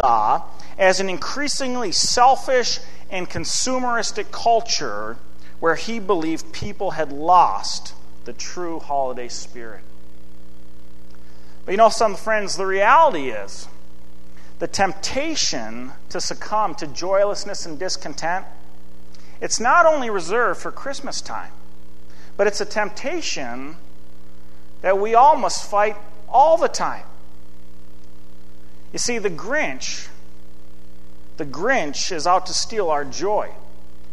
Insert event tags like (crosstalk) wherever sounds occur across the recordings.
as an increasingly selfish and consumeristic culture where he believed people had lost the true holiday spirit. But you know, some friends, the reality is the temptation to succumb to joylessness and discontent, it's not only reserved for Christmas time, but it's a temptation that we all must fight all the time. You see, the Grinch, the Grinch is out to steal our joy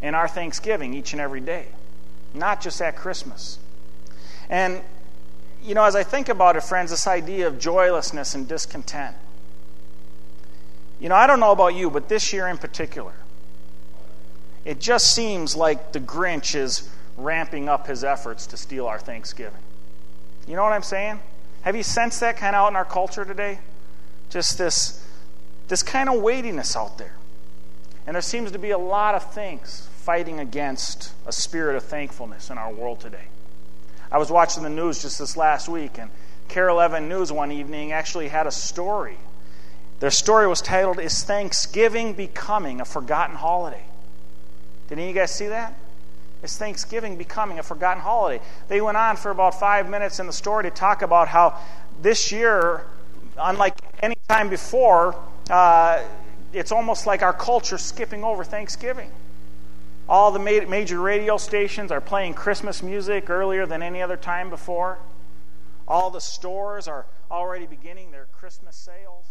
and our thanksgiving each and every day, not just at Christmas. And, you know, as I think about it, friends, this idea of joylessness and discontent, you know, I don't know about you, but this year in particular, it just seems like the Grinch is ramping up his efforts to steal our Thanksgiving. You know what I'm saying? Have you sensed that kind of out in our culture today? Just this, this kind of weightiness out there. And there seems to be a lot of things fighting against a spirit of thankfulness in our world today. I was watching the news just this last week, and KARE 11 News one evening actually had a story. Their story was titled, Is Thanksgiving Becoming a Forgotten Holiday? Did any of you guys see that? Is Thanksgiving becoming a forgotten holiday? They went on for about five minutes in the story to talk about how this year, unlike any time before, uh, it's almost like our culture skipping over Thanksgiving. All the major radio stations are playing Christmas music earlier than any other time before. All the stores are already beginning their Christmas sales.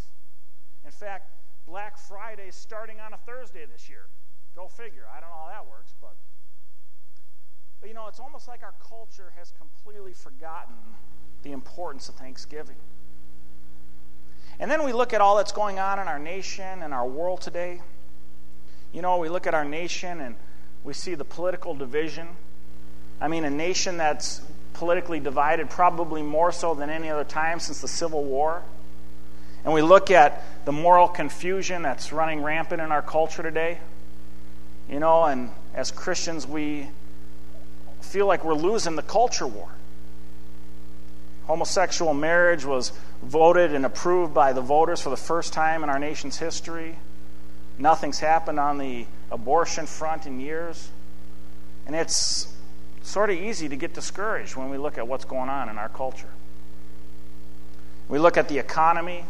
In fact, Black Friday is starting on a Thursday this year. Go figure. I don't know how that works, but. But you know, it's almost like our culture has completely forgotten the importance of Thanksgiving. And then we look at all that's going on in our nation and our world today. You know, we look at our nation and we see the political division. I mean, a nation that's politically divided probably more so than any other time since the Civil War. And we look at the moral confusion that's running rampant in our culture today. You know, and as Christians, we feel like we're losing the culture war. Homosexual marriage was voted and approved by the voters for the first time in our nation's history. Nothing's happened on the abortion front in years. And it's sort of easy to get discouraged when we look at what's going on in our culture. We look at the economy,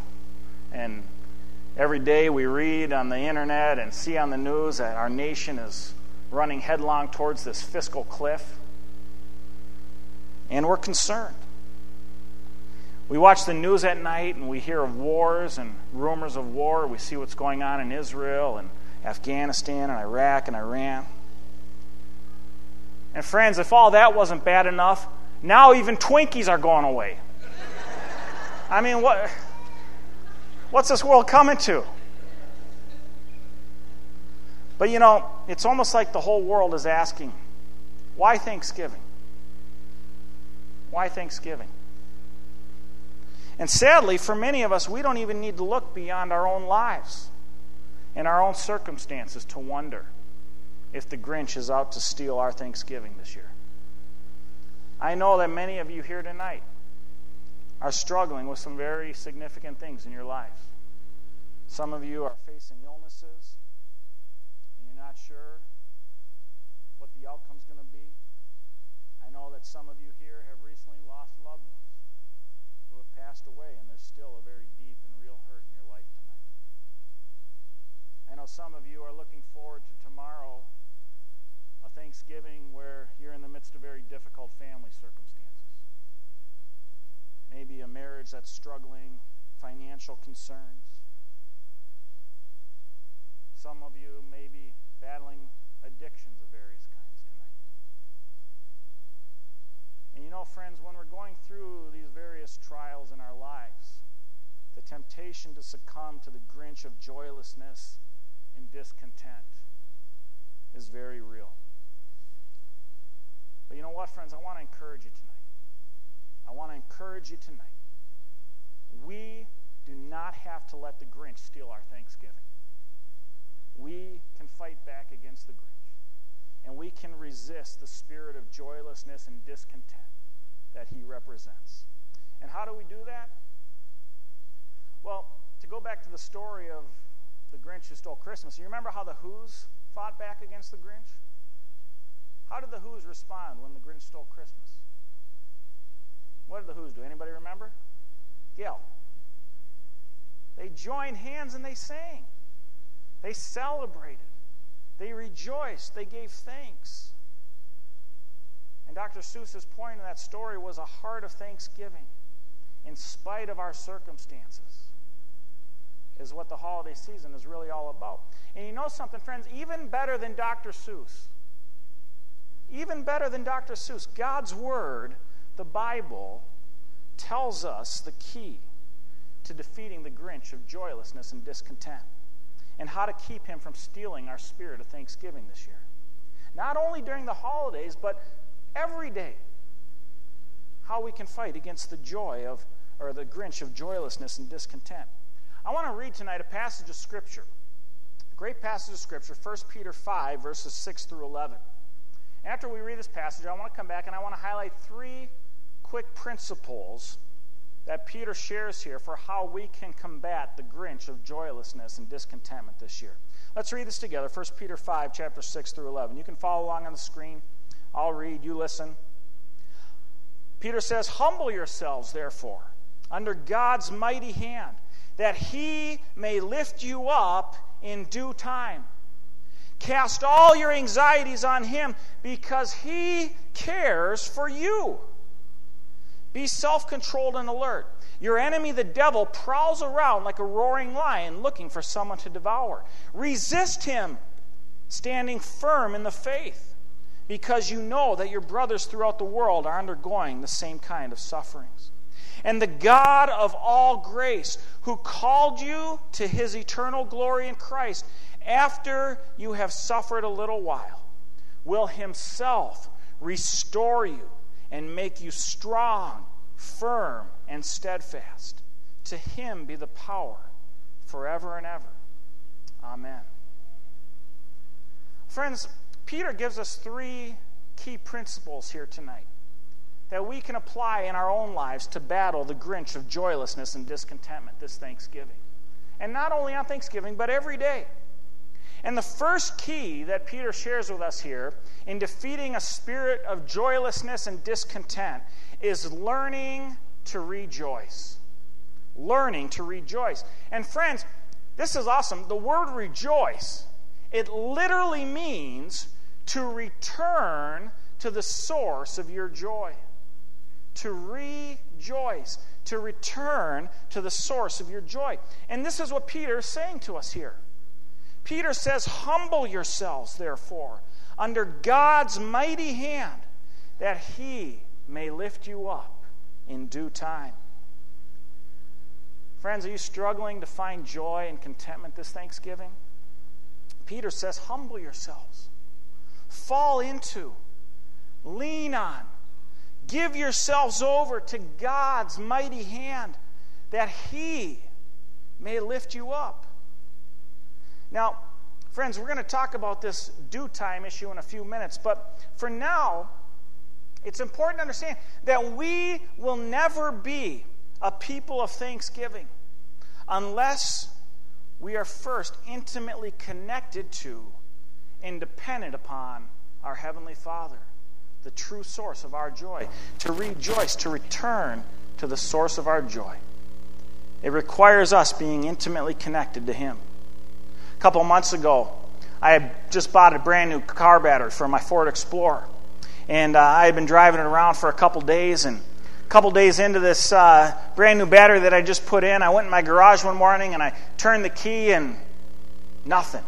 and every day we read on the internet and see on the news that our nation is running headlong towards this fiscal cliff. And we're concerned. We watch the news at night and we hear of wars and rumors of war. We see what's going on in Israel and Afghanistan and Iraq and Iran. And friends, if all that wasn't bad enough, now even Twinkies are going away. I mean, what, what's this world coming to? But you know, it's almost like the whole world is asking, why Thanksgiving? Why Thanksgiving? And sadly, for many of us, we don't even need to look beyond our own lives and our own circumstances to wonder if the Grinch is out to steal our Thanksgiving this year. I know that many of you here tonight are struggling with some very significant things in your life. Some of you are facing illnesses, and you're not sure what the outcome's going to be. I know that some of you here have recently lost loved ones who have passed away, and there's still a very deep and real hurt in your life tonight. I know some of you are looking forward to tomorrow, a Thanksgiving where you're in the midst of very difficult family circumstances. Maybe a marriage that's struggling, financial concerns. Some of you may be battling addictions of various kinds tonight. And you know, friends, when we're going through these various trials in our lives, the temptation to succumb to the Grinch of joylessness and discontent is very real. But you know what, friends? I want to encourage you tonight. I want to encourage you tonight. We do not have to let the Grinch steal our Thanksgiving. We can fight back against the Grinch. And we can resist the spirit of joylessness and discontent that he represents. And how do we do that? Well, to go back to the story of The Grinch Who Stole Christmas. You remember how the Who's fought back against the Grinch? How did the Who's respond when the Grinch stole Christmas? What did the Who's do? Anybody remember? Gail. They joined hands and they sang. They celebrated. They rejoiced. They gave thanks. And Dr. Seuss's point in that story was a heart of thanksgiving in spite of our circumstances, is what the holiday season is really all about. And you know something, friends? Even better than Dr. Seuss, even better than Dr. Seuss, God's Word, the Bible, tells us the key to defeating the Grinch of joylessness and discontent and how to keep him from stealing our spirit of thanksgiving this year. Not only during the holidays, but every day. How we can fight against the joy of, or the Grinch of joylessness and discontent. I want to read tonight a passage of Scripture. A great passage of Scripture, 1 Peter 5, verses 6 through 11. After we read this passage, I want to come back and I want to highlight three quick principles that Peter shares here for how we can combat the Grinch of joylessness and discontentment this year. Let's read this together. 1 Peter 5, chapter 6 through 11. You can follow along on the screen. I'll read, you listen. Peter says, Humble yourselves, therefore, under God's mighty hand, that he may lift you up in due time. Cast all your anxieties on him because he cares for you. Be self controlled and alert. Your enemy, the devil, prowls around like a roaring lion looking for someone to devour. Resist him, standing firm in the faith because you know that your brothers throughout the world are undergoing the same kind of sufferings. And the God of all grace, who called you to his eternal glory in Christ, after you have suffered a little while, will himself restore you and make you strong, firm, and steadfast. To him be the power forever and ever. Amen. Friends, Peter gives us three key principles here tonight that we can apply in our own lives to battle the Grinch of joylessness and discontentment this Thanksgiving. And not only on Thanksgiving, but every day. And the first key that Peter shares with us here in defeating a spirit of joylessness and discontent is learning to rejoice. Learning to rejoice. And friends, this is awesome. The word rejoice, it literally means to return to the source of your joy. To rejoice, to return to the source of your joy. And this is what Peter is saying to us here. Peter says, Humble yourselves, therefore, under God's mighty hand, that he may lift you up in due time. Friends, are you struggling to find joy and contentment this Thanksgiving? Peter says, Humble yourselves fall into, lean on. Give yourselves over to God's mighty hand that He may lift you up. Now, friends, we're going to talk about this due time issue in a few minutes, but for now, it's important to understand that we will never be a people of thanksgiving unless we are first intimately connected to and dependent upon our Heavenly Father, the true source of our joy, to rejoice, to return to the source of our joy. It requires us being intimately connected to Him. A couple months ago, I had just bought a brand new car battery for my Ford Explorer. And uh, I had been driving it around for a couple days, and a couple days into this uh, brand new battery that I just put in, I went in my garage one morning and I turned the key, and nothing.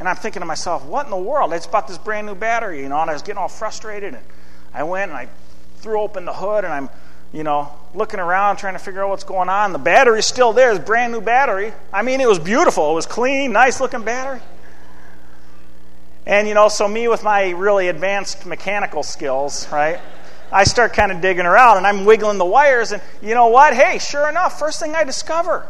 And I'm thinking to myself, what in the world? I just bought this brand new battery, you know, and I was getting all frustrated. And I went and I threw open the hood and I'm, you know, looking around trying to figure out what's going on. The battery's still there. It's brand new battery. I mean, it was beautiful. It was clean, nice looking battery. And, you know, so me with my really advanced mechanical skills, right? I start kind of digging around and I'm wiggling the wires. And you know what? Hey, sure enough, first thing I discover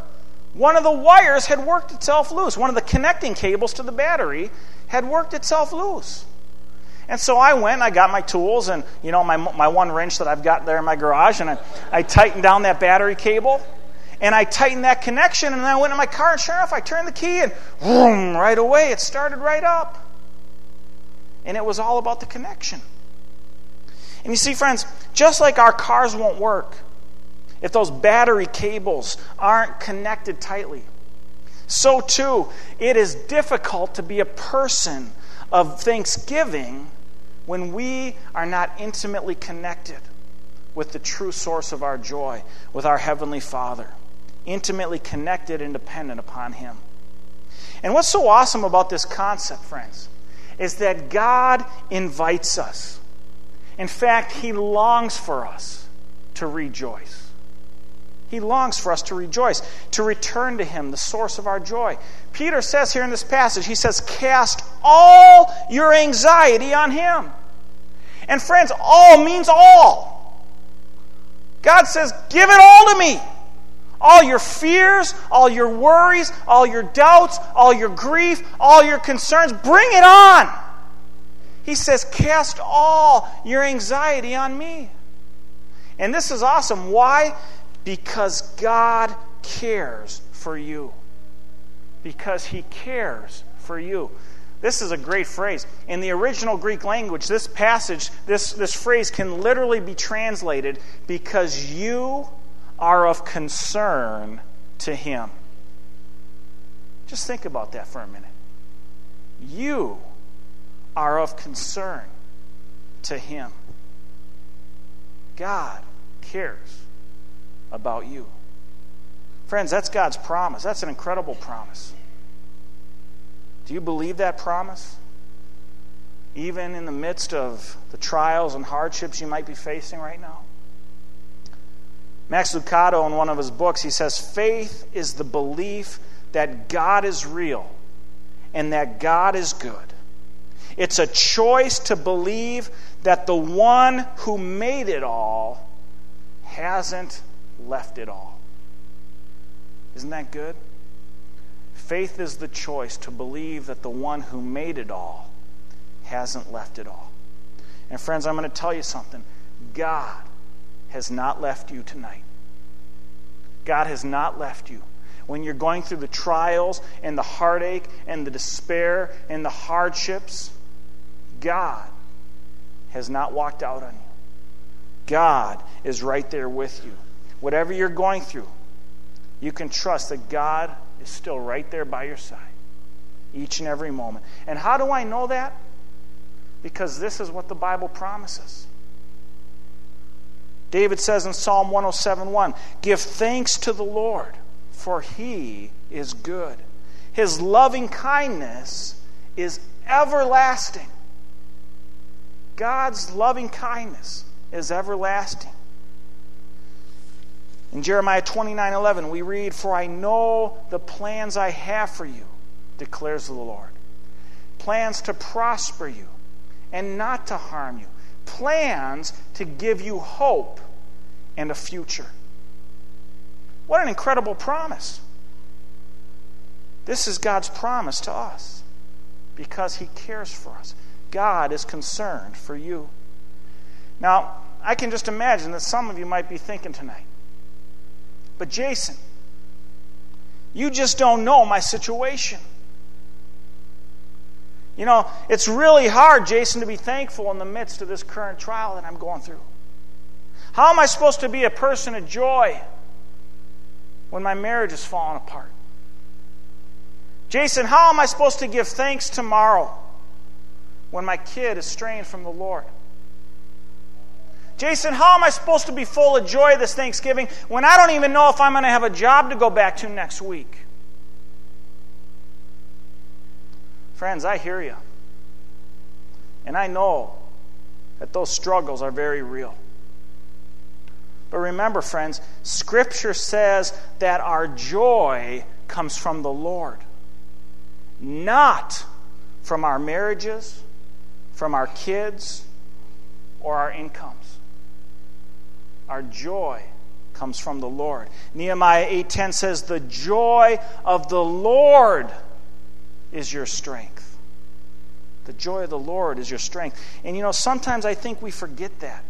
one of the wires had worked itself loose. One of the connecting cables to the battery had worked itself loose. And so I went and I got my tools and, you know, my, my one wrench that I've got there in my garage, and I, I tightened down that battery cable. and I tightened that connection, and then I went in my car, and sure enough, I turned the key, and right away, it started right up. And it was all about the connection. And you see, friends, just like our cars won't work if those battery cables aren't connected tightly, so too, it is difficult to be a person of thanksgiving when we are not intimately connected with the true source of our joy, with our Heavenly Father, intimately connected and dependent upon Him. And what's so awesome about this concept, friends, is that God invites us. In fact, He longs for us to rejoice. He longs for us to rejoice, to return to Him, the source of our joy. Peter says here in this passage, he says, Cast all your anxiety on Him. And friends, all means all. God says, Give it all to me. All your fears, all your worries, all your doubts, all your grief, all your concerns, bring it on. He says, Cast all your anxiety on me. And this is awesome. Why? Because God cares for you. Because He cares for you. This is a great phrase. In the original Greek language, this passage, this, this phrase can literally be translated because you are of concern to Him. Just think about that for a minute. You are of concern to Him. God cares about you. Friends, that's God's promise. That's an incredible promise. Do you believe that promise? Even in the midst of the trials and hardships you might be facing right now? Max Lucado, in one of his books, he says, Faith is the belief that God is real and that God is good. It's a choice to believe that the one who made it all hasn't left it all. Isn't that good? Faith is the choice to believe that the one who made it all hasn't left it all. And friends, I'm going to tell you something. God has not left you tonight. God has not left you. When you're going through the trials and the heartache and the despair and the hardships, God has not walked out on you. God is right there with you. Whatever you're going through, you can trust that God is still right there by your side each and every moment. And how do I know that? Because this is what the Bible promises. David says in Psalm 107:1, "Give thanks to the Lord, for he is good. His loving kindness is everlasting." God's loving kindness is everlasting. In Jeremiah 29 11, we read, For I know the plans I have for you, declares the Lord. Plans to prosper you and not to harm you. Plans to give you hope and a future. What an incredible promise. This is God's promise to us because He cares for us. God is concerned for you. Now, I can just imagine that some of you might be thinking tonight, but Jason, you just don't know my situation. You know, it's really hard, Jason, to be thankful in the midst of this current trial that I'm going through. How am I supposed to be a person of joy when my marriage is falling apart? Jason, how am I supposed to give thanks tomorrow when my kid is straying from the Lord? Jason, how am I supposed to be full of joy this Thanksgiving when I don't even know if I'm going to have a job to go back to next week? Friends, I hear you. And I know that those struggles are very real. But remember, friends, Scripture says that our joy comes from the Lord, not from our marriages, from our kids, or our income. Our joy comes from the Lord. Nehemiah 8:10 says the joy of the Lord is your strength. The joy of the Lord is your strength. And you know, sometimes I think we forget that.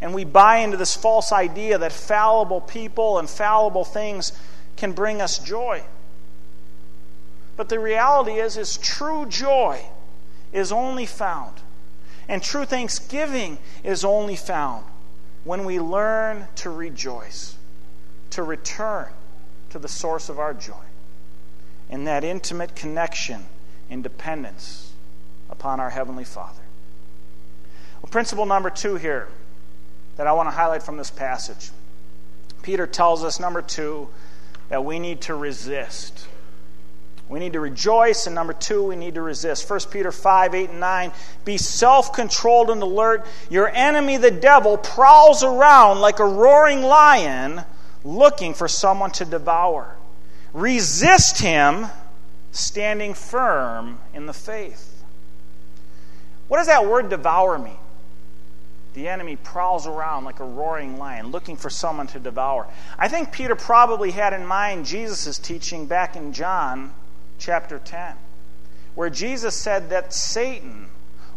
And we buy into this false idea that fallible people and fallible things can bring us joy. But the reality is, is true joy is only found, and true thanksgiving is only found when we learn to rejoice, to return to the source of our joy, in that intimate connection and dependence upon our Heavenly Father. Well, principle number two here that I want to highlight from this passage Peter tells us, number two, that we need to resist. We need to rejoice, and number two, we need to resist. 1 Peter 5, 8, and 9. Be self controlled and alert. Your enemy, the devil, prowls around like a roaring lion looking for someone to devour. Resist him, standing firm in the faith. What does that word devour mean? The enemy prowls around like a roaring lion, looking for someone to devour. I think Peter probably had in mind Jesus' teaching back in John chapter 10, where Jesus said that Satan,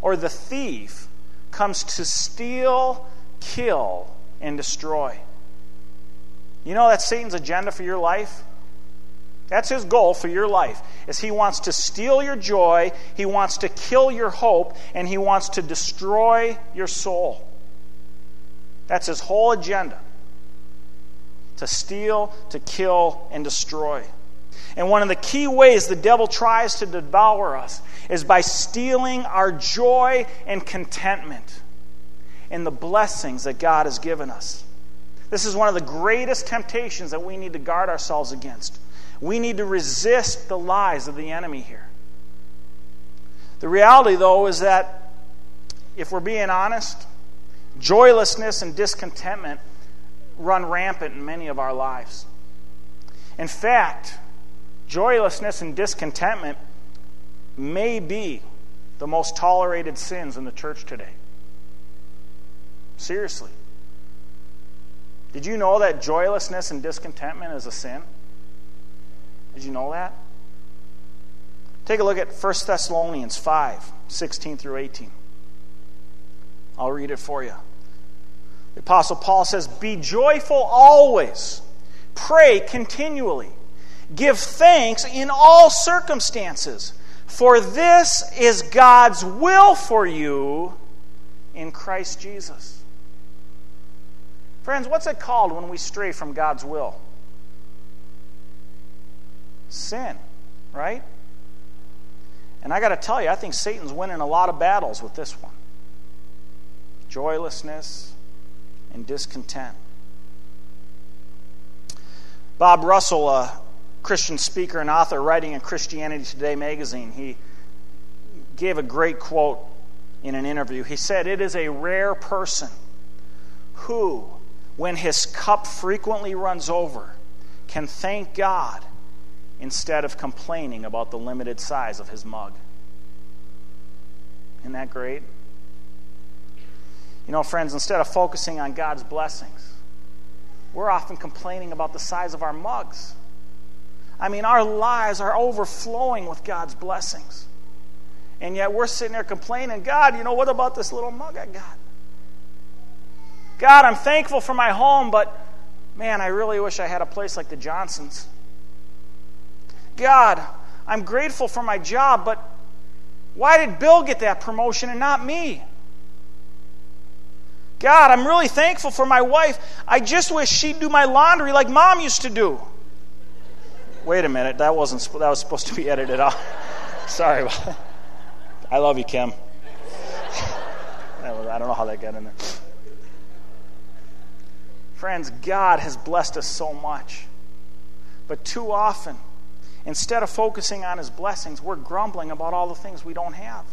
or the thief, comes to steal, kill, and destroy. You know that's Satan's agenda for your life? That's his goal for your life. Is he wants to steal your joy, he wants to kill your hope, and he wants to destroy your soul. That's his whole agenda. To steal, to kill, and destroy. And one of the key ways the devil tries to devour us is by stealing our joy and contentment in the blessings that God has given us. This is one of the greatest temptations that we need to guard ourselves against. We need to resist the lies of the enemy here. The reality, though, is that if we're being honest, joylessness and discontentment run rampant in many of our lives. In fact, Joylessness and discontentment may be the most tolerated sins in the church today. Seriously. Did you know that joylessness and discontentment is a sin? Did you know that? Take a look at 1 Thessalonians 5 16 through 18. I'll read it for you. The Apostle Paul says, Be joyful always, pray continually. Give thanks in all circumstances, for this is God's will for you in Christ Jesus. Friends, what's it called when we stray from God's will? Sin, right? And I got to tell you, I think Satan's winning a lot of battles with this one joylessness and discontent. Bob Russell, uh, Christian speaker and author writing in Christianity Today magazine, he gave a great quote in an interview. He said, It is a rare person who, when his cup frequently runs over, can thank God instead of complaining about the limited size of his mug. Isn't that great? You know, friends, instead of focusing on God's blessings, we're often complaining about the size of our mugs. I mean, our lives are overflowing with God's blessings. And yet we're sitting there complaining, God, you know, what about this little mug I got? God, I'm thankful for my home, but man, I really wish I had a place like the Johnsons. God, I'm grateful for my job, but why did Bill get that promotion and not me? God, I'm really thankful for my wife. I just wish she'd do my laundry like mom used to do. Wait a minute, that wasn't that was supposed to be edited out. (laughs) Sorry. I love you, Kim. (laughs) I don't know how that got in there. Friends, God has blessed us so much. But too often, instead of focusing on his blessings, we're grumbling about all the things we don't have.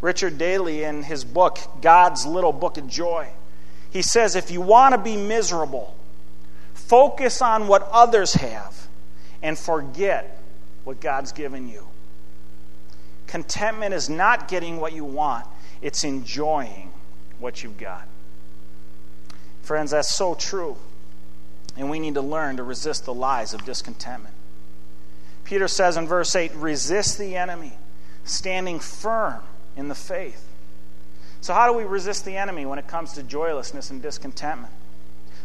Richard Daly, in his book, God's Little Book of Joy, he says if you want to be miserable, Focus on what others have and forget what God's given you. Contentment is not getting what you want, it's enjoying what you've got. Friends, that's so true. And we need to learn to resist the lies of discontentment. Peter says in verse 8 resist the enemy, standing firm in the faith. So, how do we resist the enemy when it comes to joylessness and discontentment?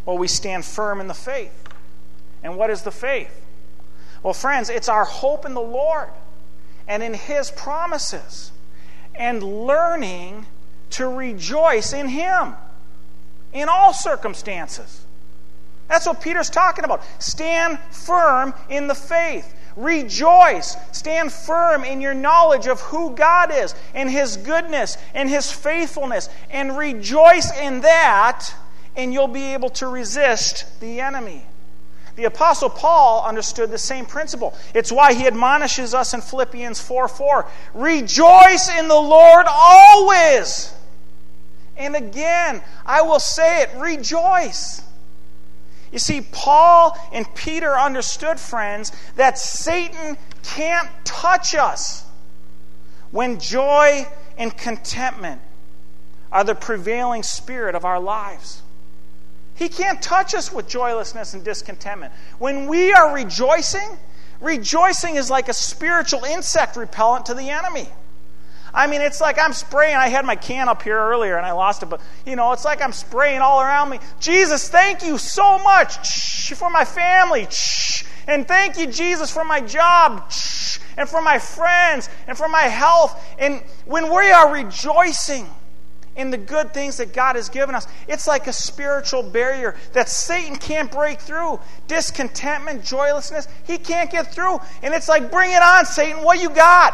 Well, we stand firm in the faith. And what is the faith? Well, friends, it's our hope in the Lord and in His promises and learning to rejoice in Him in all circumstances. That's what Peter's talking about. Stand firm in the faith. Rejoice. Stand firm in your knowledge of who God is and His goodness and His faithfulness. And rejoice in that, and you'll be able to resist the enemy. The Apostle Paul understood the same principle. It's why he admonishes us in Philippians 4 4. Rejoice in the Lord always. And again, I will say it rejoice. You see, Paul and Peter understood, friends, that Satan can't touch us when joy and contentment are the prevailing spirit of our lives. He can't touch us with joylessness and discontentment. When we are rejoicing, rejoicing is like a spiritual insect repellent to the enemy. I mean, it's like I'm spraying. I had my can up here earlier and I lost it, but you know, it's like I'm spraying all around me. Jesus, thank you so much for my family. And thank you, Jesus, for my job and for my friends and for my health. And when we are rejoicing in the good things that God has given us, it's like a spiritual barrier that Satan can't break through. Discontentment, joylessness, he can't get through. And it's like, bring it on, Satan. What you got?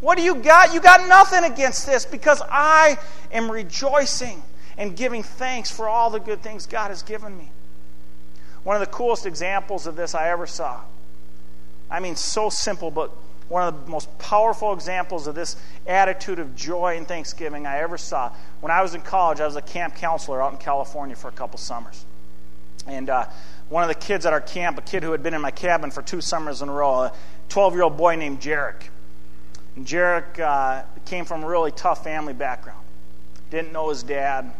What do you got? You got nothing against this because I am rejoicing and giving thanks for all the good things God has given me. One of the coolest examples of this I ever saw. I mean, so simple, but one of the most powerful examples of this attitude of joy and thanksgiving I ever saw. When I was in college, I was a camp counselor out in California for a couple summers. And uh, one of the kids at our camp, a kid who had been in my cabin for two summers in a row, a 12 year old boy named Jarek. And Jarek uh, came from a really tough family background. Didn't know his dad,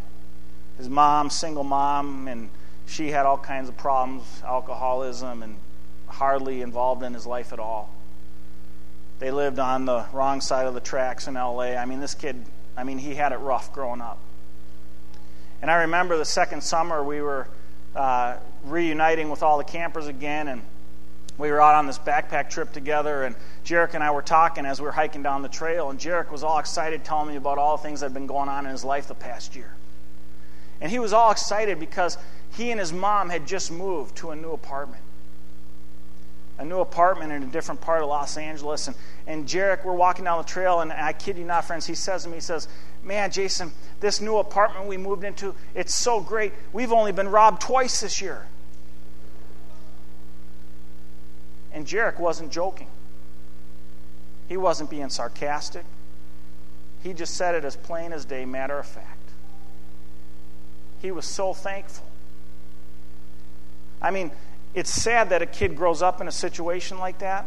his mom, single mom, and she had all kinds of problems, alcoholism, and hardly involved in his life at all. They lived on the wrong side of the tracks in LA. I mean, this kid, I mean, he had it rough growing up. And I remember the second summer we were uh, reuniting with all the campers again, and we were out on this backpack trip together, and Jarek and I were talking as we were hiking down the trail, and Jarek was all excited telling me about all the things that had been going on in his life the past year. And he was all excited because he and his mom had just moved to a new apartment. A new apartment in a different part of Los Angeles. And, and Jarek, we're walking down the trail, and I kid you not, friends, he says to me, he says, Man, Jason, this new apartment we moved into, it's so great. We've only been robbed twice this year. And Jarek wasn't joking. He wasn't being sarcastic. He just said it as plain as day, matter of fact. He was so thankful. I mean, it's sad that a kid grows up in a situation like that,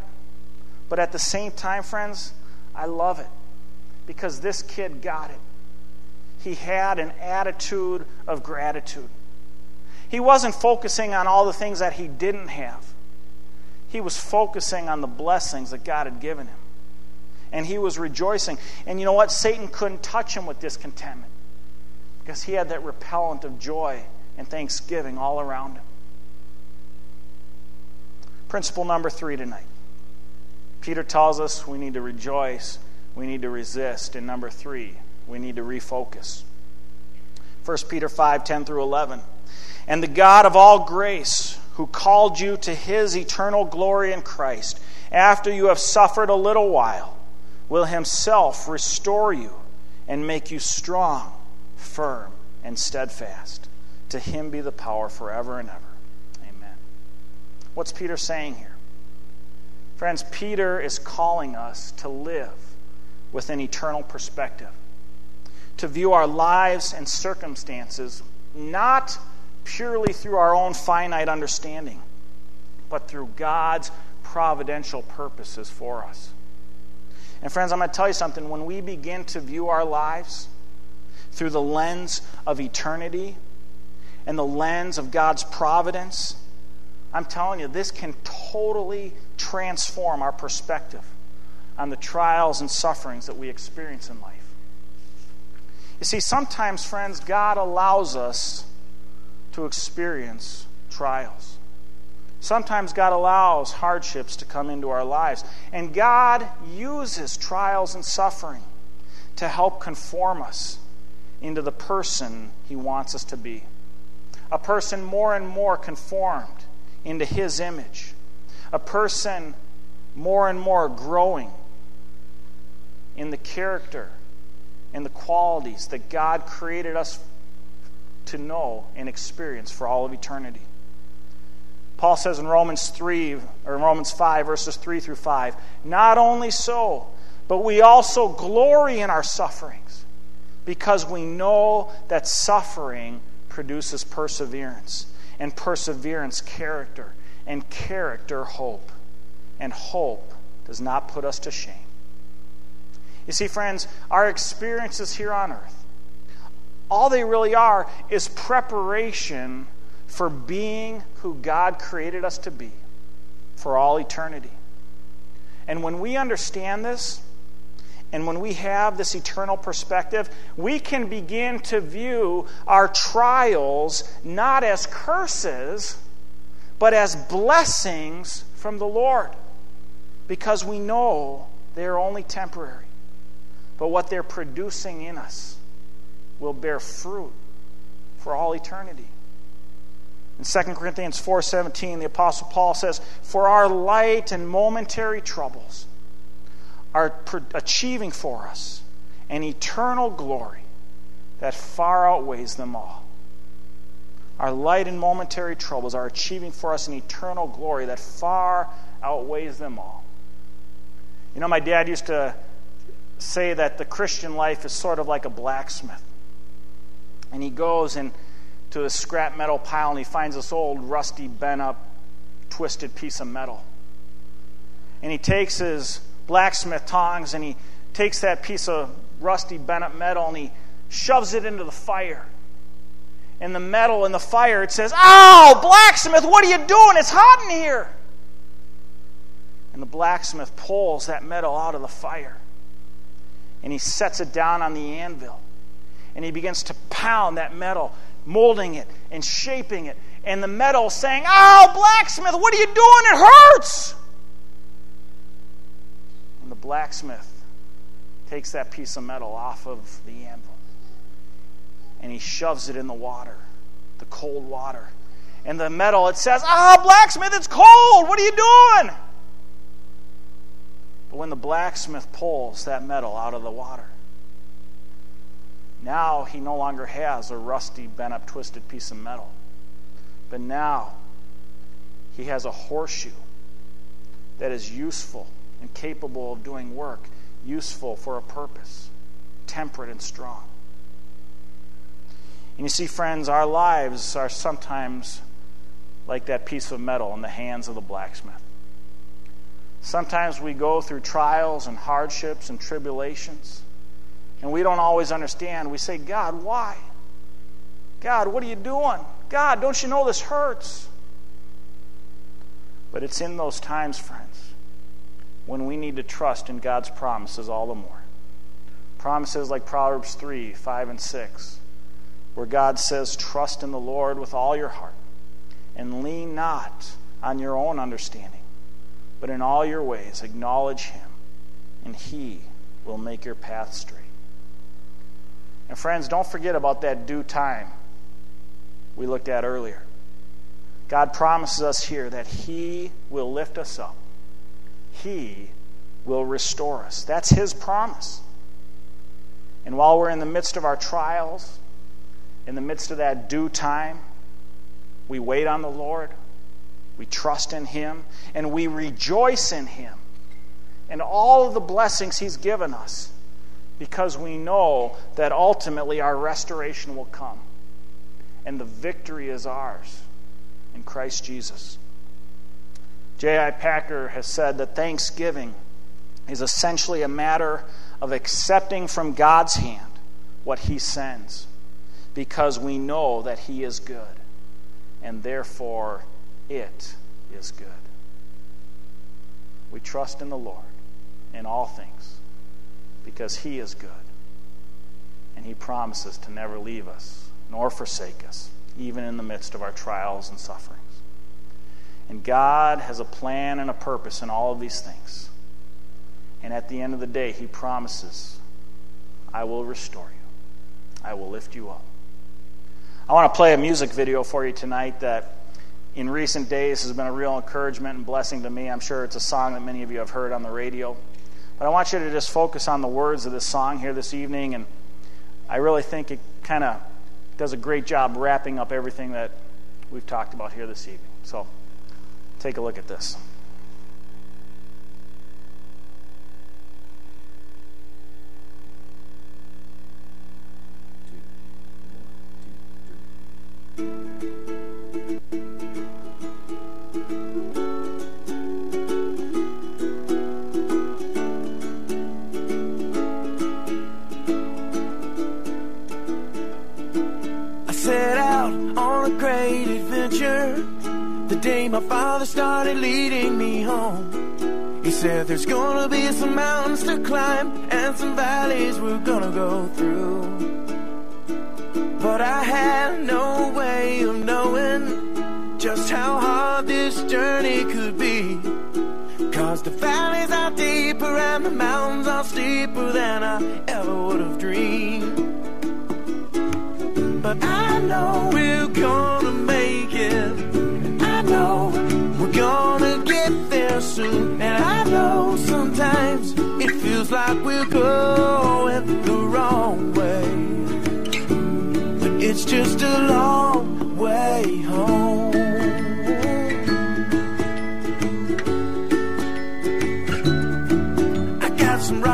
but at the same time, friends, I love it because this kid got it. He had an attitude of gratitude. He wasn't focusing on all the things that he didn't have. He was focusing on the blessings that God had given him. And he was rejoicing. And you know what? Satan couldn't touch him with discontentment because he had that repellent of joy and thanksgiving all around him. Principle number three tonight. Peter tells us we need to rejoice, we need to resist. And number three, we need to refocus. 1 Peter 5 10 through 11. And the God of all grace, who called you to his eternal glory in Christ, after you have suffered a little while, will himself restore you and make you strong, firm, and steadfast. To him be the power forever and ever. What's Peter saying here? Friends, Peter is calling us to live with an eternal perspective, to view our lives and circumstances not purely through our own finite understanding, but through God's providential purposes for us. And, friends, I'm going to tell you something. When we begin to view our lives through the lens of eternity and the lens of God's providence, I'm telling you, this can totally transform our perspective on the trials and sufferings that we experience in life. You see, sometimes, friends, God allows us to experience trials. Sometimes God allows hardships to come into our lives. And God uses trials and suffering to help conform us into the person He wants us to be. A person more and more conformed into His image. A person more and more growing in the character and the qualities that God created us to know and experience for all of eternity. Paul says in Romans 3 or Romans 5 verses 3 through 5, not only so, but we also glory in our sufferings because we know that suffering produces perseverance and perseverance character and character hope and hope does not put us to shame. You see friends, our experiences here on earth all they really are is preparation for being who God created us to be for all eternity. And when we understand this, and when we have this eternal perspective, we can begin to view our trials not as curses, but as blessings from the Lord. Because we know they are only temporary. But what they're producing in us will bear fruit for all eternity. In 2 Corinthians 4:17, the apostle Paul says, "For our light and momentary troubles are achieving for us an eternal glory that far outweighs them all." Our light and momentary troubles are achieving for us an eternal glory that far outweighs them all. You know, my dad used to say that the Christian life is sort of like a blacksmith. And he goes and to a scrap metal pile and he finds this old, rusty, bent up, twisted piece of metal. And he takes his blacksmith tongs and he takes that piece of rusty, bent metal and he shoves it into the fire. And the metal in the fire, it says, Ow, blacksmith, what are you doing? It's hot in here. And the blacksmith pulls that metal out of the fire and he sets it down on the anvil and he begins to pound that metal, molding it and shaping it. And the metal saying, Oh, blacksmith, what are you doing? It hurts. Blacksmith takes that piece of metal off of the anvil and he shoves it in the water, the cold water. And the metal, it says, Ah, blacksmith, it's cold. What are you doing? But when the blacksmith pulls that metal out of the water, now he no longer has a rusty, bent up, twisted piece of metal. But now he has a horseshoe that is useful and capable of doing work, useful for a purpose, temperate and strong. And you see, friends, our lives are sometimes like that piece of metal in the hands of the blacksmith. Sometimes we go through trials and hardships and tribulations and we don't always understand. We say, God, why? God, what are you doing? God, don't you know this hurts? But it's in those times, friends, when we need to trust in God's promises all the more. Promises like Proverbs 3 5 and 6, where God says, Trust in the Lord with all your heart, and lean not on your own understanding, but in all your ways acknowledge Him, and He will make your path straight. And friends, don't forget about that due time we looked at earlier. God promises us here that He will lift us up, He will restore us. That's His promise. And while we're in the midst of our trials, in the midst of that due time, we wait on the Lord, we trust in Him, and we rejoice in Him and all of the blessings He's given us because we know that ultimately our restoration will come and the victory is ours in Christ Jesus. J.I. Packer has said that thanksgiving is essentially a matter of accepting from God's hand what He sends because we know that He is good and therefore it is good. We trust in the Lord in all things because He is good And He promises to never leave us nor forsake us, even in the midst of our trials and sufferings. And God has a plan and a purpose in all of these things. And at the end of the day, He promises, I will restore you, I will lift you up. I want to play a music video for you tonight that in recent days has been a real encouragement and blessing to me. I'm sure it's a song that many of you have heard on the radio. But I want you to just focus on the words of this song here this evening. And I really think it kind of does a great job wrapping up everything that we've talked about here this evening. So take a look at this.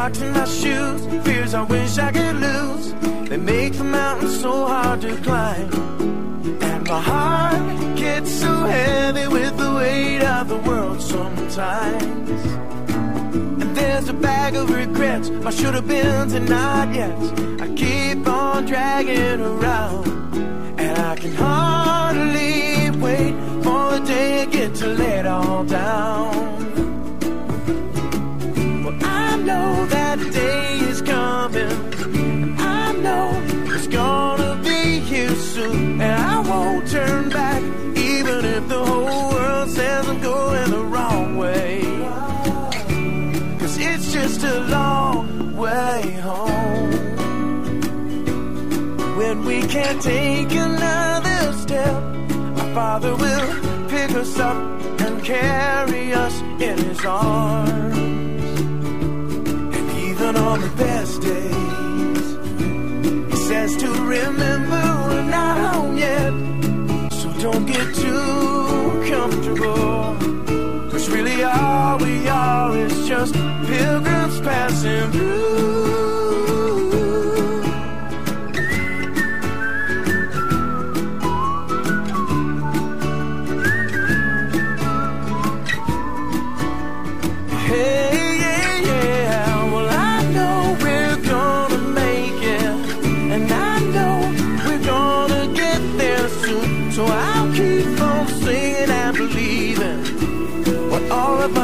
Rocks in my shoes, fears I wish I could lose. They make the mountains so hard to climb. And my heart gets so heavy with the weight of the world sometimes. And there's a bag of regrets, I should have been to not yet. I keep on dragging around, and I can hardly wait for the day I get to lay it all down. Know that day is coming, I know it's gonna be here soon, and I won't turn back even if the whole world says I'm going the wrong way. Cause it's just a long way home. When we can't take another step, our Father will pick us up and carry us in His arms. On the best days, He says to remember we're not home yet So don't get too comfortable. Cause really all we are is just pilgrims passing through.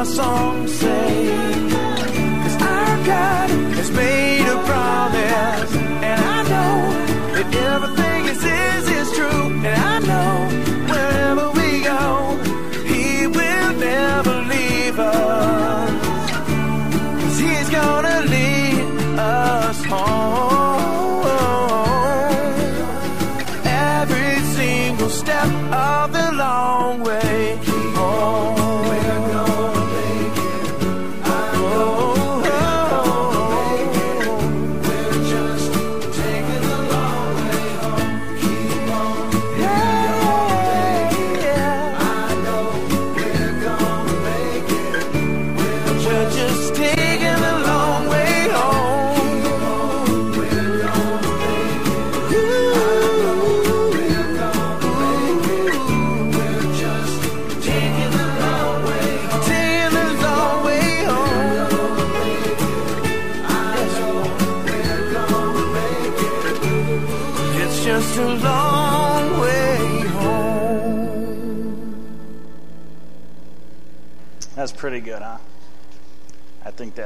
Songs say.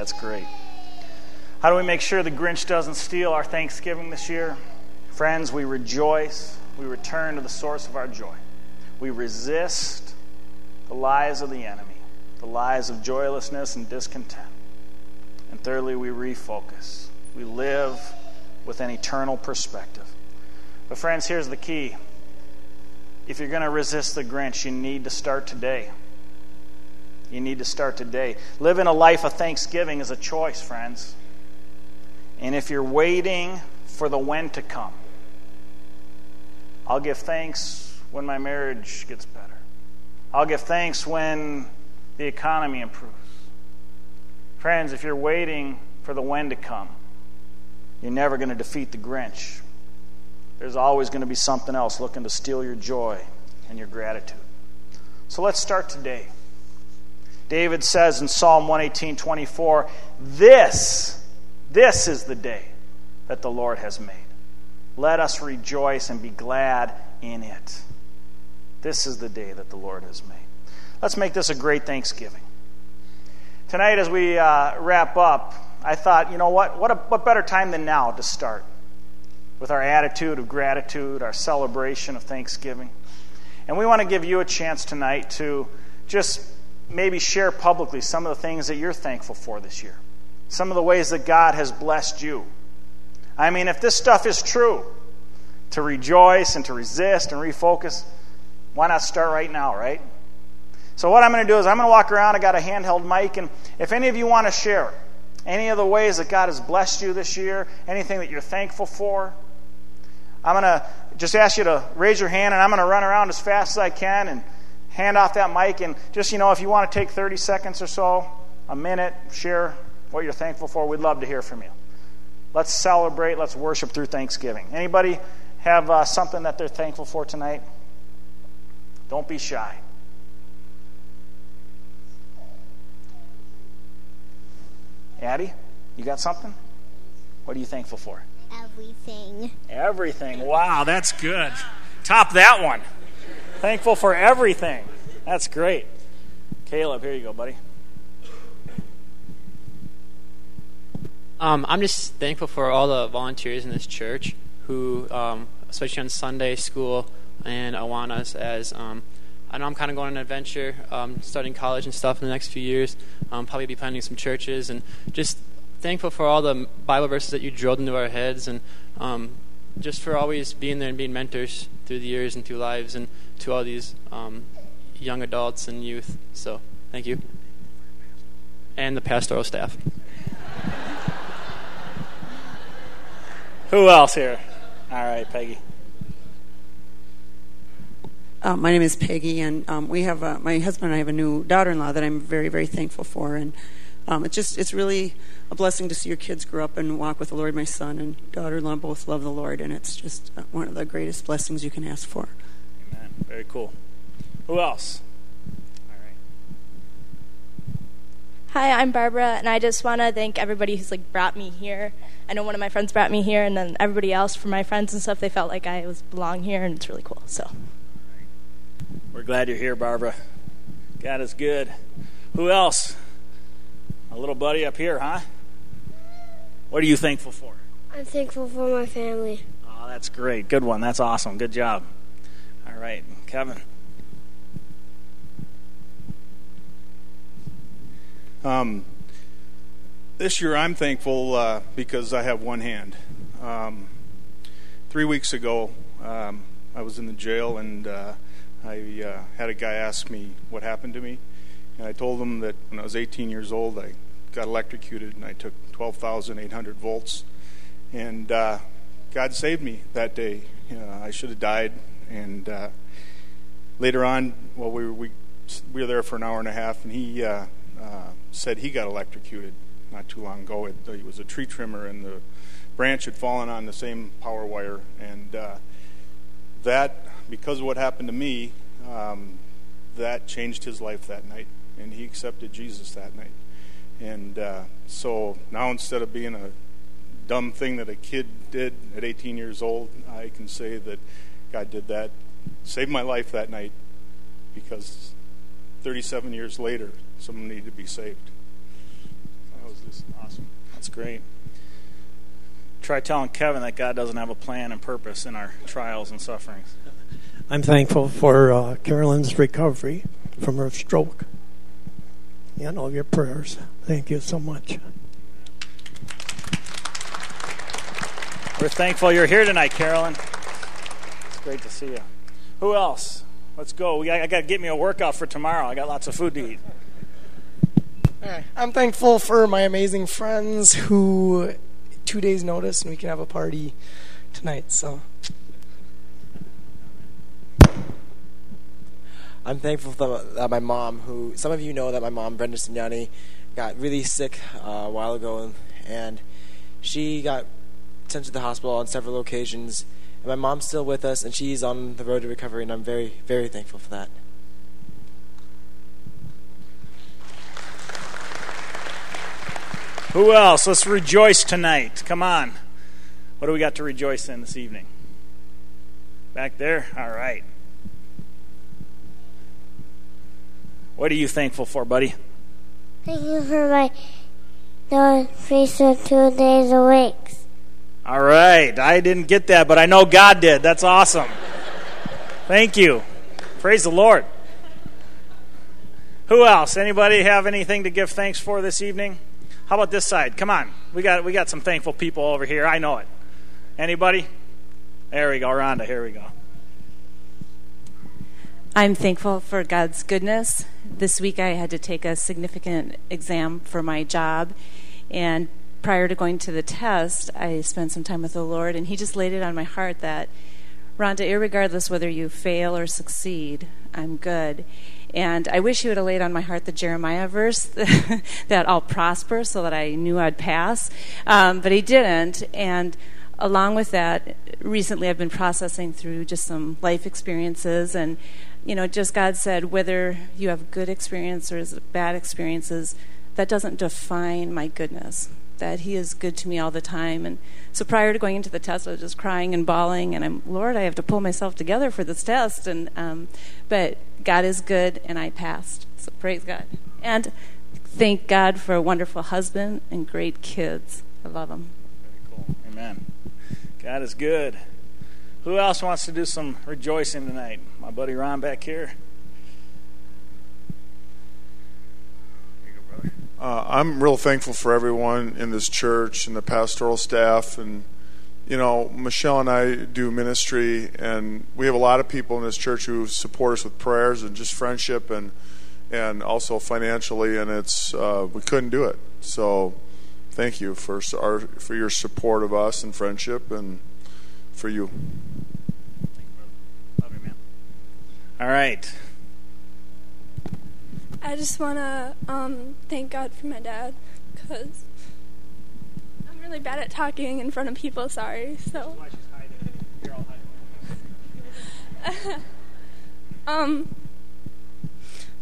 That's great. How do we make sure the Grinch doesn't steal our Thanksgiving this year? Friends, we rejoice. We return to the source of our joy. We resist the lies of the enemy, the lies of joylessness and discontent. And thirdly, we refocus. We live with an eternal perspective. But, friends, here's the key if you're going to resist the Grinch, you need to start today. You need to start today. Living a life of thanksgiving is a choice, friends. And if you're waiting for the when to come, I'll give thanks when my marriage gets better. I'll give thanks when the economy improves. Friends, if you're waiting for the when to come, you're never going to defeat the Grinch. There's always going to be something else looking to steal your joy and your gratitude. So let's start today. David says in Psalm 118 24, This, this is the day that the Lord has made. Let us rejoice and be glad in it. This is the day that the Lord has made. Let's make this a great Thanksgiving. Tonight, as we uh, wrap up, I thought, you know what? What, a, what better time than now to start with our attitude of gratitude, our celebration of Thanksgiving. And we want to give you a chance tonight to just maybe share publicly some of the things that you're thankful for this year, some of the ways that God has blessed you. I mean, if this stuff is true, to rejoice and to resist and refocus, why not start right now, right? So, what I'm going to do is I'm going to walk around. I got a handheld mic, and if any of you want to share any of the ways that God has blessed you this year, anything that you're thankful for, I'm going to just ask you to raise your hand, and I'm going to run around as fast as I can and hand off that mic. And just, you know, if you want to take 30 seconds or so, a minute, share what you're thankful for, we'd love to hear from you. Let's celebrate. Let's worship through Thanksgiving. Anybody have uh, something that they're thankful for tonight? Don't be shy. Addie, you got something? What are you thankful for? Everything. Everything. Wow, that's good. Top that one. Thankful for everything. That's great. Caleb, here you go, buddy. Um, I'm just thankful for all the volunteers in this church who, um, especially on Sunday school and Awanas, as um, I know I'm kind of going on an adventure, um, studying college and stuff in the next few years. Um, probably be planning some churches and just thankful for all the Bible verses that you drilled into our heads and um, just for always being there and being mentors through the years and through lives and to all these um, young adults and youth. So thank you. And the pastoral staff. Who else here? All right, Peggy. Uh, my name is Peggy, and um, we have a, my husband and I have a new daughter-in-law that I'm very, very thankful for, and um, it's just it's really a blessing to see your kids grow up and walk with the Lord. My son and daughter-in-law both love the Lord, and it's just uh, one of the greatest blessings you can ask for. Amen. Very cool. Who else? Hi, I'm Barbara, and I just want to thank everybody who's like brought me here. I know one of my friends brought me here, and then everybody else from my friends and stuff. They felt like I was belong here, and it's really cool. So, we're glad you're here, Barbara. God is good. Who else? A little buddy up here, huh? What are you thankful for? I'm thankful for my family. Oh, that's great. Good one. That's awesome. Good job. All right, Kevin. Um, this year, I'm thankful uh, because I have one hand. Um, three weeks ago, um, I was in the jail and uh, I uh, had a guy ask me what happened to me. And I told him that when I was 18 years old, I got electrocuted and I took 12,800 volts. And uh, God saved me that day. I should have died. And uh, later on, well, we we, we were there for an hour and a half, and he uh, uh, said he got electrocuted not too long ago. It, he was a tree trimmer, and the branch had fallen on the same power wire. And uh, that, because of what happened to me, um, that changed his life that night, and he accepted Jesus that night. And uh, so now, instead of being a dumb thing that a kid did at 18 years old, I can say that God did that, saved my life that night, because 37 years later, someone needed to be saved. That was this awesome. That's great. Try telling Kevin that God doesn't have a plan and purpose in our trials and sufferings. I'm thankful for uh, Carolyn's recovery from her stroke and all your prayers. Thank you so much. We're thankful you're here tonight, Carolyn. It's great to see you. Who else? Let's go. We got, I got to get me a workout for tomorrow. I got lots of food to eat. I'm thankful for my amazing friends who two days notice and we can have a party tonight. So I'm thankful that my mom, who some of you know that my mom, Brenda Simjani, got really sick uh, a while ago, and she got sent to the hospital on several occasions. And my mom's still with us, and she's on the road to recovery, and I'm very, very thankful for that. Who else? Let's rejoice tonight. Come on. What do we got to rejoice in this evening? Back there? All right. What are you thankful for, buddy? Thank you for my the feast two days a week. All right. I didn't get that, but I know God did. That's awesome. Thank you. Praise the Lord. Who else? Anybody have anything to give thanks for this evening? How about this side? Come on. We got we got some thankful people over here. I know it. Anybody? There we go, Rhonda. Here we go. I'm thankful for God's goodness. This week I had to take a significant exam for my job and prior to going to the test, I spent some time with the Lord, and He just laid it on my heart that, Rhonda, regardless whether you fail or succeed, I'm good. And I wish He would have laid on my heart the Jeremiah verse (laughs) that I'll prosper so that I knew I'd pass. Um, but He didn't. And along with that, recently I've been processing through just some life experiences and you know, just God said whether you have good experiences or bad experiences, that doesn't define my goodness that He is good to me all the time. And so prior to going into the test, I was just crying and bawling, and I'm Lord, I have to pull myself together for this test. And um, but God is good, and I passed. So praise God. And thank God for a wonderful husband and great kids. I love them. Very cool. Amen. God is good. Who else wants to do some rejoicing tonight? My buddy Ron back here. Uh, I'm real thankful for everyone in this church and the pastoral staff. And, you know, Michelle and I do ministry, and we have a lot of people in this church who support us with prayers and just friendship and and also financially. And it's uh, we couldn't do it. So, thank you for our for your support of us and friendship and for you. Love you, man. All right. I just want to um, thank God for my dad because I'm really bad at talking in front of people. Sorry. So. (laughs) um,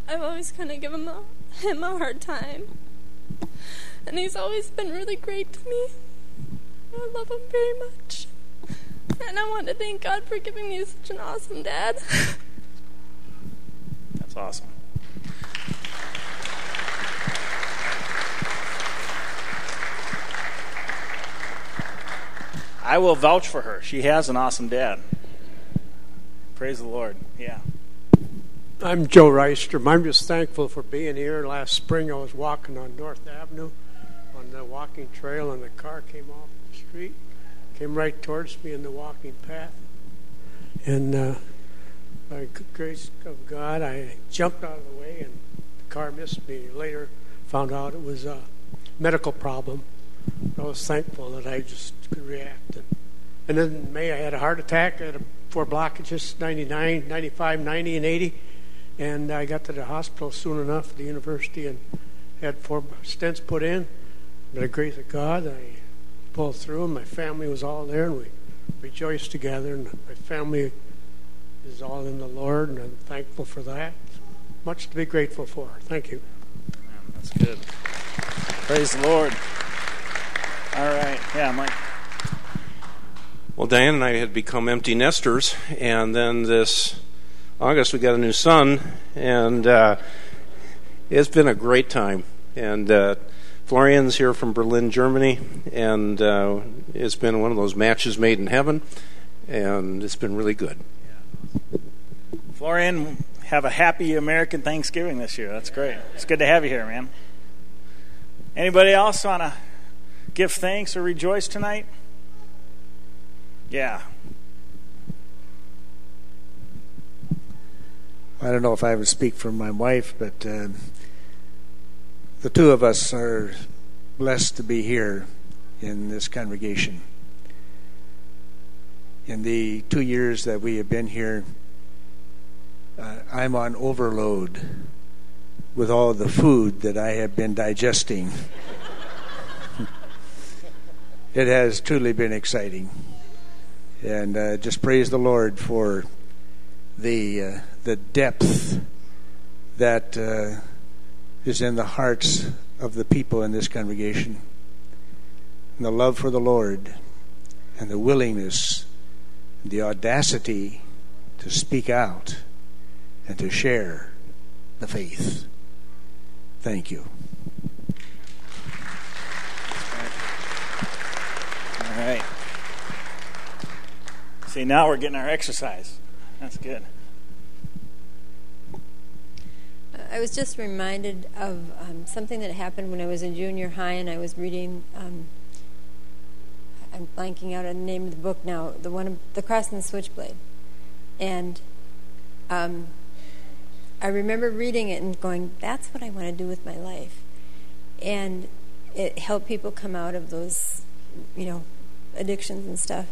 I've always kind of given him a, him a hard time, and he's always been really great to me. I love him very much, and I want to thank God for giving me such an awesome dad. (laughs) That's awesome. I will vouch for her. She has an awesome dad. Praise the Lord. Yeah. I'm Joe Rystrom. I'm just thankful for being here. Last spring, I was walking on North Avenue on the walking trail, and the car came off the street, came right towards me in the walking path. And uh, by grace of God, I jumped out of the way, and the car missed me. Later, found out it was a medical problem. I was thankful that I just could react. And, and then in May, I had a heart attack. I had four blockages 99, 95, 90, and 80. And I got to the hospital soon enough at the university and had four stents put in. By the grace of God, I pulled through, and my family was all there, and we rejoiced together. And my family is all in the Lord, and I'm thankful for that. Much to be grateful for. Thank you. That's good. Praise the Lord. All right. Yeah, Mike. Well, Diane and I had become empty nesters, and then this August we got a new son, and uh, it's been a great time. And uh, Florian's here from Berlin, Germany, and uh, it's been one of those matches made in heaven, and it's been really good. Florian, have a happy American Thanksgiving this year. That's great. It's good to have you here, man. Anybody else want to give thanks or rejoice tonight? Yeah. I don't know if I would speak for my wife, but uh, the two of us are blessed to be here in this congregation. In the two years that we have been here, uh, I'm on overload with all the food that I have been digesting. It has truly been exciting. And uh, just praise the Lord for the, uh, the depth that uh, is in the hearts of the people in this congregation. And the love for the Lord and the willingness, the audacity to speak out and to share the faith. Thank you. All right. See, now we're getting our exercise. That's good. I was just reminded of um, something that happened when I was in junior high, and I was reading. Um, I'm blanking out on the name of the book now. The one, The Cross and the Switchblade, and um, I remember reading it and going, "That's what I want to do with my life," and it helped people come out of those, you know, addictions and stuff.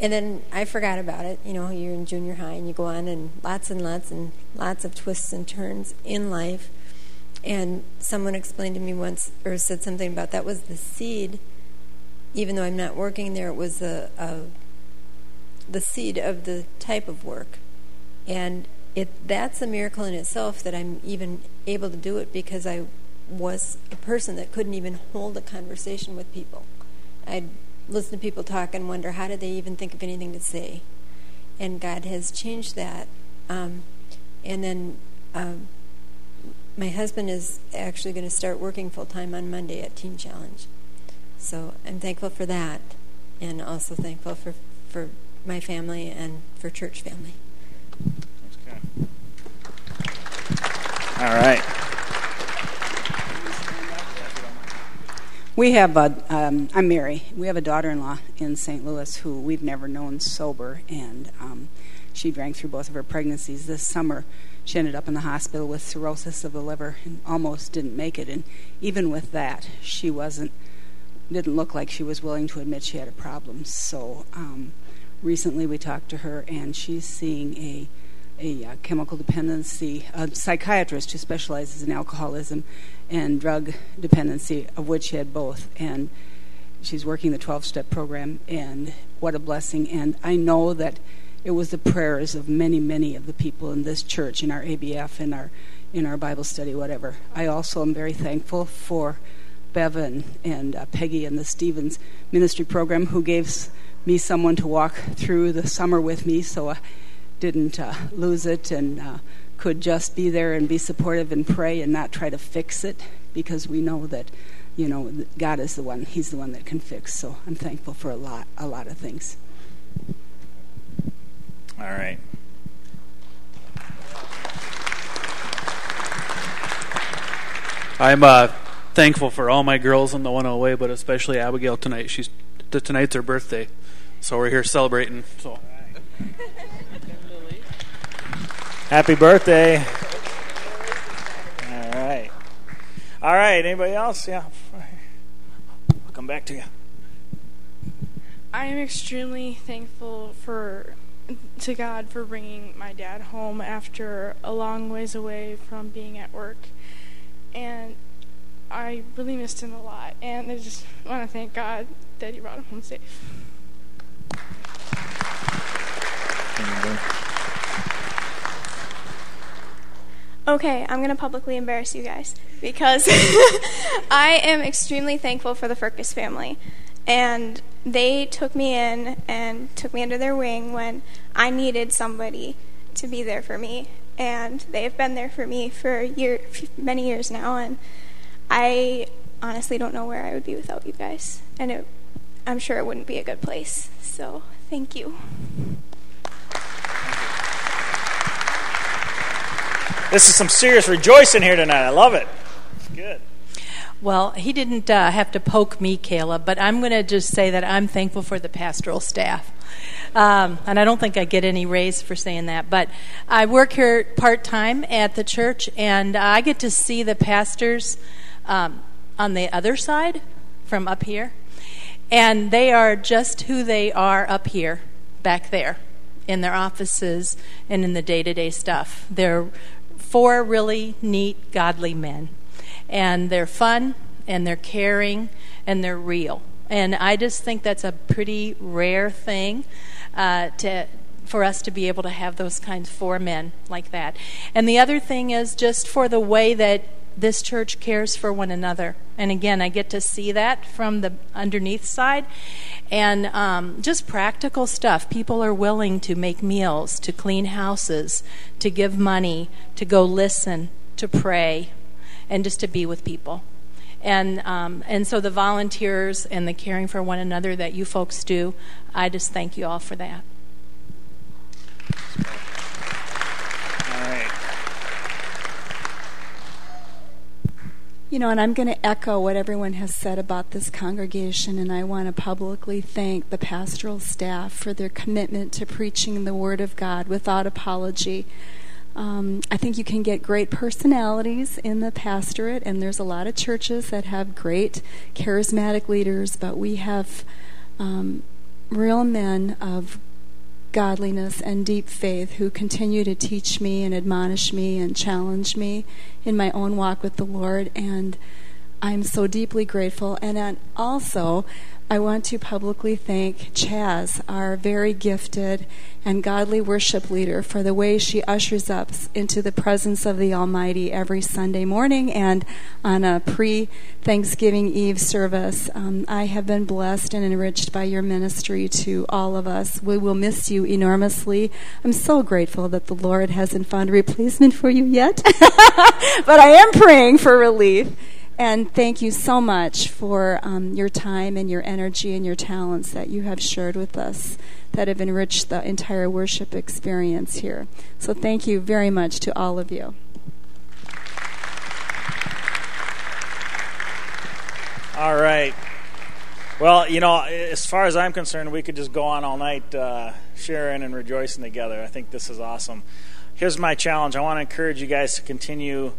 And then I forgot about it. You know, you're in junior high and you go on and lots and lots and lots of twists and turns in life. And someone explained to me once, or said something about that was the seed. Even though I'm not working there, it was a, a the seed of the type of work. And it that's a miracle in itself that I'm even able to do it because I was a person that couldn't even hold a conversation with people. I'd listen to people talk and wonder how did they even think of anything to say. And God has changed that. Um, and then um, my husband is actually going to start working full time on Monday at Teen Challenge. So I'm thankful for that, and also thankful for for my family and for church family. All right. We have a, um, I'm Mary. We have a daughter-in-law in St. Louis who we've never known sober, and um, she drank through both of her pregnancies. This summer, she ended up in the hospital with cirrhosis of the liver and almost didn't make it. And even with that, she wasn't, didn't look like she was willing to admit she had a problem. So um, recently, we talked to her, and she's seeing a a uh, chemical dependency, a psychiatrist who specializes in alcoholism and drug dependency, of which she had both. And she's working the 12 step program, and what a blessing. And I know that it was the prayers of many, many of the people in this church, in our ABF, in our, in our Bible study, whatever. I also am very thankful for Bevan and uh, Peggy and the Stephens Ministry program who gave me someone to walk through the summer with me. So didn't uh, lose it and uh, could just be there and be supportive and pray and not try to fix it because we know that you know God is the one he's the one that can fix. So I'm thankful for a lot a lot of things. All right. I'm uh, thankful for all my girls in the 108 but especially Abigail tonight. She's tonight's her birthday. So we're here celebrating so (laughs) Happy birthday. All right. All right. Anybody else? Yeah. I'll come back to you. I am extremely thankful for to God for bringing my dad home after a long ways away from being at work. And I really missed him a lot. And I just want to thank God that he brought him home safe. Okay, I'm going to publicly embarrass you guys because (laughs) I am extremely thankful for the Furcus family. And they took me in and took me under their wing when I needed somebody to be there for me. And they have been there for me for year, many years now. And I honestly don't know where I would be without you guys. And it, I'm sure it wouldn't be a good place. So thank you. This is some serious rejoicing here tonight. I love it. It's good. Well, he didn't uh, have to poke me, Caleb, but I'm going to just say that I'm thankful for the pastoral staff. Um, and I don't think I get any raise for saying that. But I work here part time at the church, and I get to see the pastors um, on the other side from up here. And they are just who they are up here, back there, in their offices and in the day to day stuff. They're four really neat, godly men. And they're fun, and they're caring, and they're real. And I just think that's a pretty rare thing uh, to for us to be able to have those kinds of four men like that. And the other thing is just for the way that this church cares for one another. And again, I get to see that from the underneath side. And um, just practical stuff. People are willing to make meals, to clean houses, to give money, to go listen, to pray, and just to be with people. And, um, and so the volunteers and the caring for one another that you folks do, I just thank you all for that. You know, and I'm going to echo what everyone has said about this congregation, and I want to publicly thank the pastoral staff for their commitment to preaching the Word of God without apology. Um, I think you can get great personalities in the pastorate, and there's a lot of churches that have great charismatic leaders, but we have um, real men of godliness and deep faith who continue to teach me and admonish me and challenge me in my own walk with the Lord. And I'm so deeply grateful. And also, I want to publicly thank Chaz, our very gifted and godly worship leader, for the way she ushers us into the presence of the Almighty every Sunday morning and on a pre Thanksgiving Eve service. Um, I have been blessed and enriched by your ministry to all of us. We will miss you enormously. I'm so grateful that the Lord hasn't found a replacement for you yet, (laughs) but I am praying for relief. And thank you so much for um, your time and your energy and your talents that you have shared with us that have enriched the entire worship experience here. So thank you very much to all of you. All right. Well, you know, as far as I'm concerned, we could just go on all night uh, sharing and rejoicing together. I think this is awesome. Here's my challenge I want to encourage you guys to continue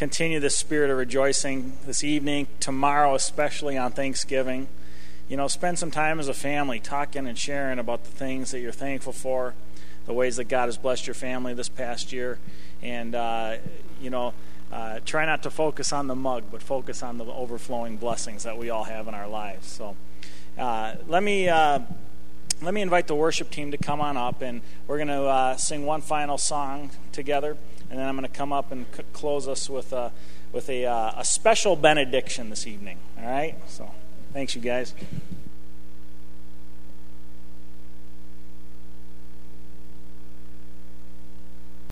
continue the spirit of rejoicing this evening, tomorrow, especially on Thanksgiving. You know, spend some time as a family talking and sharing about the things that you're thankful for, the ways that God has blessed your family this past year. And, uh, you know, uh, try not to focus on the mug, but focus on the overflowing blessings that we all have in our lives. So uh, let me. Uh, let me invite the worship team to come on up, and we're going to uh, sing one final song together and then I'm going to come up and c- close us with a with a, uh, a special benediction this evening. All right. So, thanks, you guys.